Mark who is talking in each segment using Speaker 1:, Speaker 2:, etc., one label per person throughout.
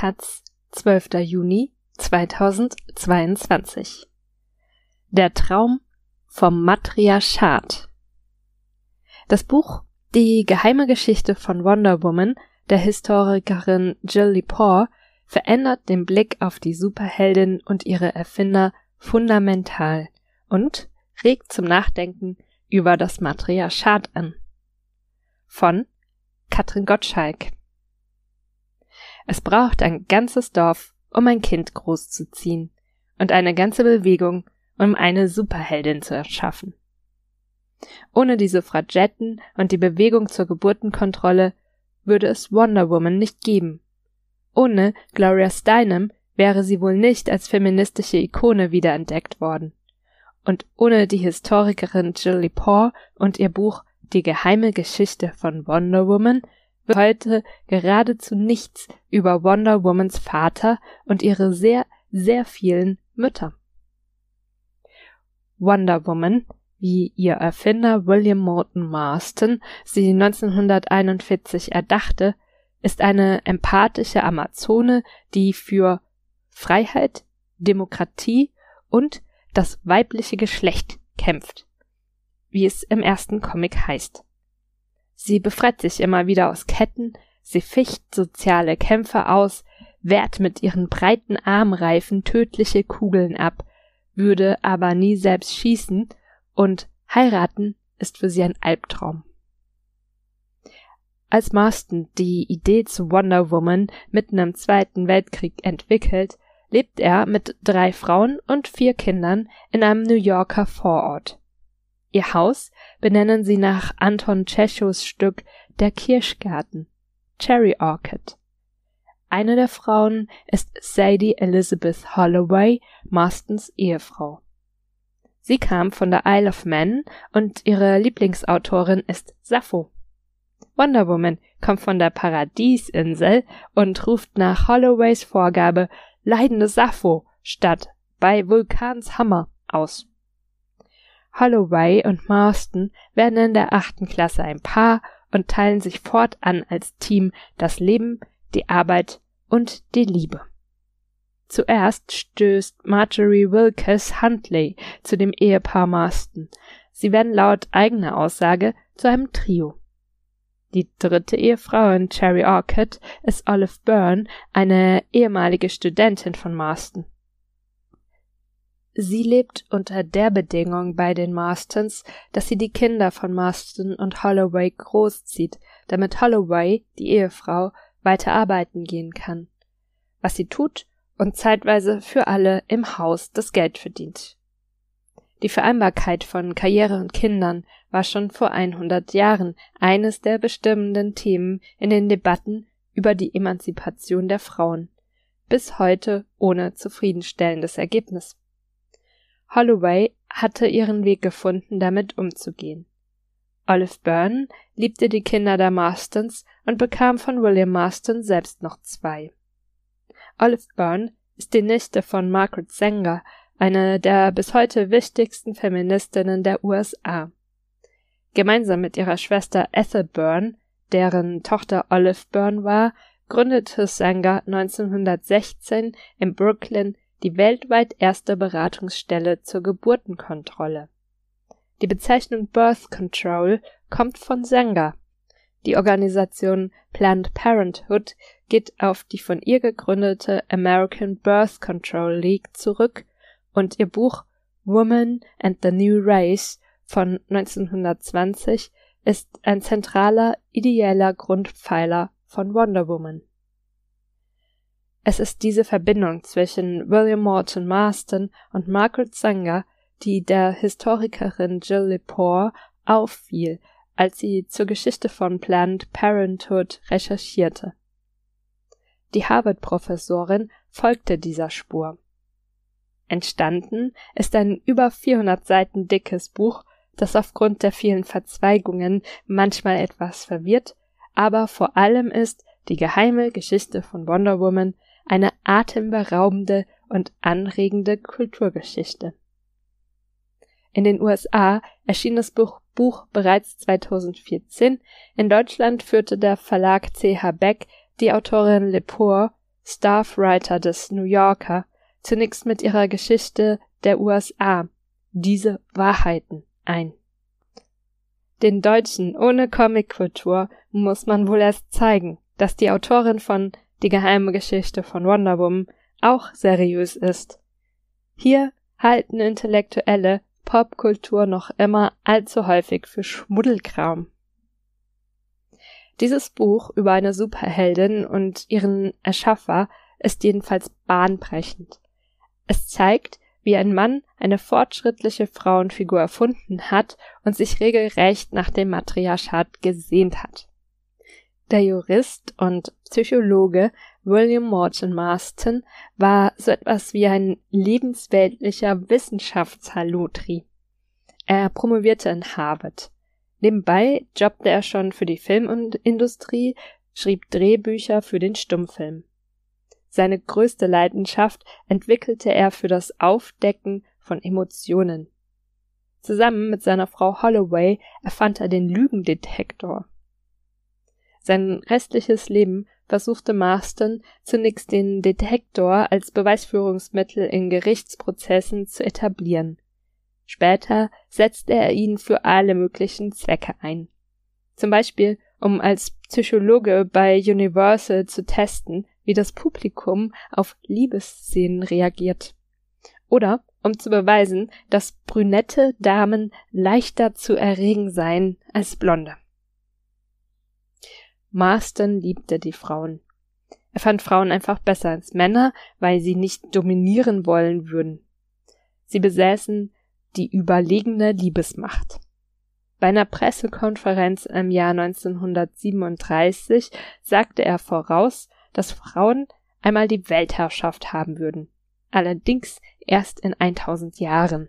Speaker 1: Taz, 12. Juni 2022. Der Traum vom Matriarchat. Das Buch Die geheime Geschichte von Wonder Woman der Historikerin Jill Lepore verändert den Blick auf die Superheldin und ihre Erfinder fundamental und regt zum Nachdenken über das Matriarchat an. Von Katrin Gottschalk. Es braucht ein ganzes Dorf, um ein Kind großzuziehen und eine ganze Bewegung, um eine Superheldin zu erschaffen. Ohne die Suffragetten und die Bewegung zur Geburtenkontrolle würde es Wonder Woman nicht geben. Ohne Gloria Steinem wäre sie wohl nicht als feministische Ikone wiederentdeckt worden. Und ohne die Historikerin Jill Lepore und ihr Buch Die geheime Geschichte von Wonder Woman wird heute geradezu nichts über Wonder Womans Vater und ihre sehr, sehr vielen Mütter. Wonder Woman, wie ihr Erfinder William Morton Marston sie 1941 erdachte, ist eine empathische Amazone, die für Freiheit, Demokratie und das weibliche Geschlecht kämpft, wie es im ersten Comic heißt. Sie befreit sich immer wieder aus Ketten, sie ficht soziale Kämpfe aus, wehrt mit ihren breiten Armreifen tödliche Kugeln ab, würde aber nie selbst schießen und heiraten ist für sie ein Albtraum. Als Marston die Idee zu Wonder Woman mitten im Zweiten Weltkrieg entwickelt, lebt er mit drei Frauen und vier Kindern in einem New Yorker Vorort. Ihr Haus benennen sie nach Anton Tschechows Stück Der Kirschgarten, Cherry Orchid. Eine der Frauen ist Sadie Elizabeth Holloway, Marstons Ehefrau. Sie kam von der Isle of Man und ihre Lieblingsautorin ist Sappho. Wonder Woman kommt von der Paradiesinsel und ruft nach Holloways Vorgabe leidende Sappho statt bei Vulkans Hammer aus. Holloway und Marston werden in der achten Klasse ein Paar und teilen sich fortan als Team das Leben, die Arbeit und die Liebe. Zuerst stößt Marjorie Wilkes Huntley zu dem Ehepaar Marston. Sie werden laut eigener Aussage zu einem Trio. Die dritte Ehefrau in Cherry Orchid ist Olive Byrne, eine ehemalige Studentin von Marston. Sie lebt unter der Bedingung bei den Marstons, dass sie die Kinder von Marston und Holloway großzieht, damit Holloway, die Ehefrau, weiter arbeiten gehen kann. Was sie tut und zeitweise für alle im Haus das Geld verdient. Die Vereinbarkeit von Karriere und Kindern war schon vor 100 Jahren eines der bestimmenden Themen in den Debatten über die Emanzipation der Frauen, bis heute ohne zufriedenstellendes Ergebnis. Holloway hatte ihren Weg gefunden, damit umzugehen. Olive Byrne liebte die Kinder der Marstons und bekam von William Marston selbst noch zwei. Olive Byrne ist die Nichte von Margaret Sanger, eine der bis heute wichtigsten Feministinnen der USA. Gemeinsam mit ihrer Schwester Ethel Byrne, deren Tochter Olive Byrne war, gründete Sanger 1916 in Brooklyn die weltweit erste Beratungsstelle zur Geburtenkontrolle. Die Bezeichnung Birth Control kommt von Sanger. Die Organisation Planned Parenthood geht auf die von ihr gegründete American Birth Control League zurück und ihr Buch Woman and the New Race von 1920 ist ein zentraler ideeller Grundpfeiler von Wonder Woman. Es ist diese Verbindung zwischen William Morton Marston und Margaret Sanger, die der Historikerin Jill Lepore auffiel, als sie zur Geschichte von Planned Parenthood recherchierte. Die Harvard-Professorin folgte dieser Spur. Entstanden ist ein über 400 Seiten dickes Buch, das aufgrund der vielen Verzweigungen manchmal etwas verwirrt, aber vor allem ist die geheime Geschichte von Wonder Woman eine atemberaubende und anregende Kulturgeschichte. In den USA erschien das Buch, Buch bereits 2014, in Deutschland führte der Verlag CH Beck die Autorin Lepore Staffwriter des New Yorker, zunächst mit ihrer Geschichte der USA, diese Wahrheiten, ein. Den Deutschen ohne Comickultur muss man wohl erst zeigen, dass die Autorin von Die geheime Geschichte von Wonder Woman auch seriös ist. Hier halten Intellektuelle Popkultur noch immer allzu häufig für Schmuddelkram. Dieses Buch über eine Superheldin und ihren Erschaffer ist jedenfalls bahnbrechend. Es zeigt, wie ein Mann eine fortschrittliche Frauenfigur erfunden hat und sich regelrecht nach dem Matriarchat gesehnt hat. Der Jurist und Psychologe William Morton Marston war so etwas wie ein lebensweltlicher Wissenschaftshalotri. Er promovierte in Harvard. Nebenbei jobbte er schon für die Filmindustrie, schrieb Drehbücher für den Stummfilm. Seine größte Leidenschaft entwickelte er für das Aufdecken von Emotionen. Zusammen mit seiner Frau Holloway erfand er den Lügendetektor. Sein restliches Leben versuchte Marston zunächst den Detektor als Beweisführungsmittel in Gerichtsprozessen zu etablieren. Später setzte er ihn für alle möglichen Zwecke ein. Zum Beispiel, um als Psychologe bei Universal zu testen, wie das Publikum auf Liebesszenen reagiert. Oder um zu beweisen, dass brünette Damen leichter zu erregen seien als blonde. Marston liebte die Frauen. Er fand Frauen einfach besser als Männer, weil sie nicht dominieren wollen würden. Sie besäßen die überlegene Liebesmacht. Bei einer Pressekonferenz im Jahr 1937 sagte er voraus, dass Frauen einmal die Weltherrschaft haben würden. Allerdings erst in 1000 Jahren.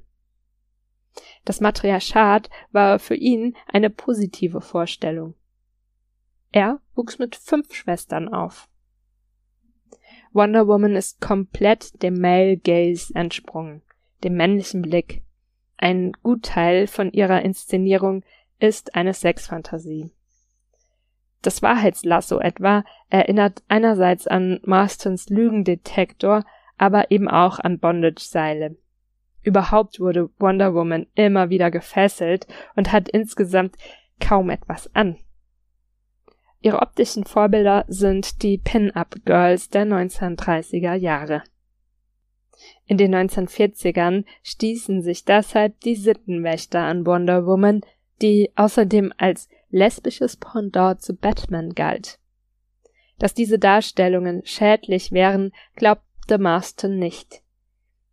Speaker 1: Das Matriarchat war für ihn eine positive Vorstellung. Er wuchs mit fünf Schwestern auf. Wonder Woman ist komplett dem Male Gaze entsprungen, dem männlichen Blick. Ein Gutteil von ihrer Inszenierung ist eine Sexfantasie. Das Wahrheitslasso etwa erinnert einerseits an Marstons Lügendetektor, aber eben auch an Bondage-Seile. Überhaupt wurde Wonder Woman immer wieder gefesselt und hat insgesamt kaum etwas an. Ihre optischen Vorbilder sind die Pin-Up-Girls der 1930er Jahre. In den 1940ern stießen sich deshalb die Sittenwächter an Wonder Woman, die außerdem als lesbisches Pendant zu Batman galt. Dass diese Darstellungen schädlich wären, glaubte Marston nicht.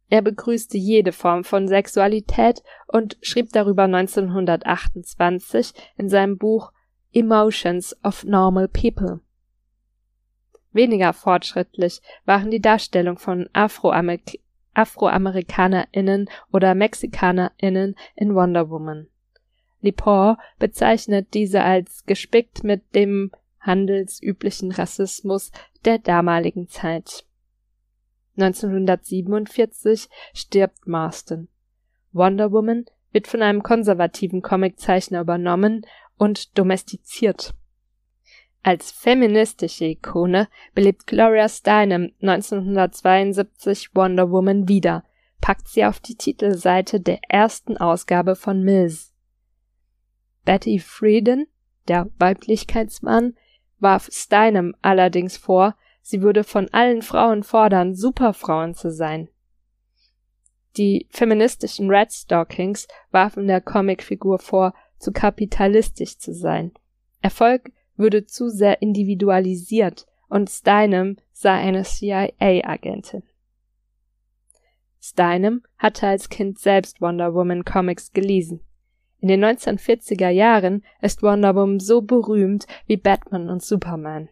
Speaker 1: Er begrüßte jede Form von Sexualität und schrieb darüber 1928 in seinem Buch Emotions of Normal People. Weniger fortschrittlich waren die Darstellung von Afroamer AfroamerikanerInnen oder MexikanerInnen in Wonder Woman. Lepore bezeichnet diese als gespickt mit dem handelsüblichen Rassismus der damaligen Zeit. 1947 stirbt Marston. Wonder Woman wird von einem konservativen Comiczeichner übernommen und domestiziert. Als feministische Ikone belebt Gloria Steinem 1972 Wonder Woman wieder, packt sie auf die Titelseite der ersten Ausgabe von Mills. Betty Friedan, der Weiblichkeitsmann, warf Steinem allerdings vor, sie würde von allen Frauen fordern, Superfrauen zu sein. Die feministischen Red Stockings warfen der Comicfigur vor, zu kapitalistisch zu sein. Erfolg würde zu sehr individualisiert und Steinem sei eine CIA-Agentin. Steinem hatte als Kind selbst Wonder Woman Comics gelesen. In den 1940er Jahren ist Wonder Woman so berühmt wie Batman und Superman.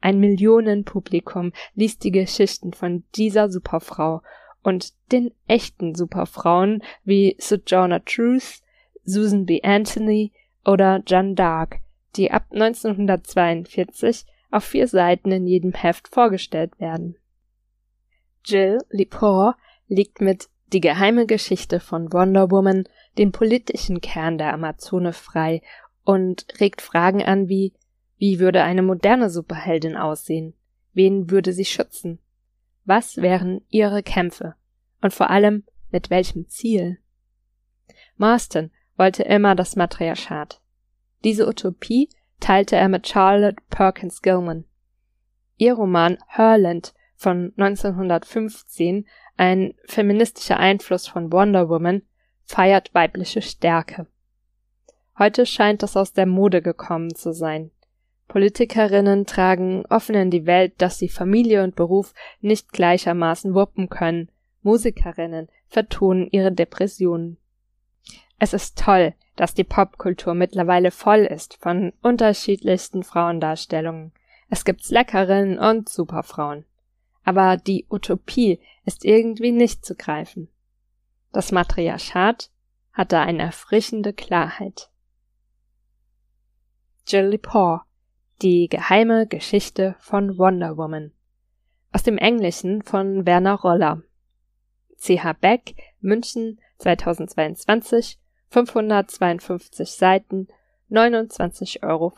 Speaker 1: Ein Millionenpublikum liest die Geschichten von dieser Superfrau und den echten Superfrauen wie Sojourner Truth, Susan B. Anthony oder Jeanne d'Arc, die ab 1942 auf vier Seiten in jedem Heft vorgestellt werden. Jill Lepore legt mit Die geheime Geschichte von Wonder Woman den politischen Kern der Amazone frei und regt Fragen an wie wie würde eine moderne Superheldin aussehen? Wen würde sie schützen? Was wären ihre Kämpfe? Und vor allem, mit welchem Ziel? Marston wollte immer das Matriarchat. Diese Utopie teilte er mit Charlotte Perkins Gilman. Ihr Roman Herland von 1915, ein feministischer Einfluss von Wonder Woman, feiert weibliche Stärke. Heute scheint das aus der Mode gekommen zu sein. Politikerinnen tragen offen in die Welt, dass sie Familie und Beruf nicht gleichermaßen wuppen können. Musikerinnen vertonen ihre Depressionen. Es ist toll, dass die Popkultur mittlerweile voll ist von unterschiedlichsten Frauendarstellungen. Es gibt Slackerinnen und Superfrauen. Aber die Utopie ist irgendwie nicht zu greifen. Das Matriarchat hat da eine erfrischende Klarheit. Jill Lepore Die geheime Geschichte von Wonder Woman aus dem Englischen von Werner Roller CH Beck München 2022 552 Seiten 29,95 Euro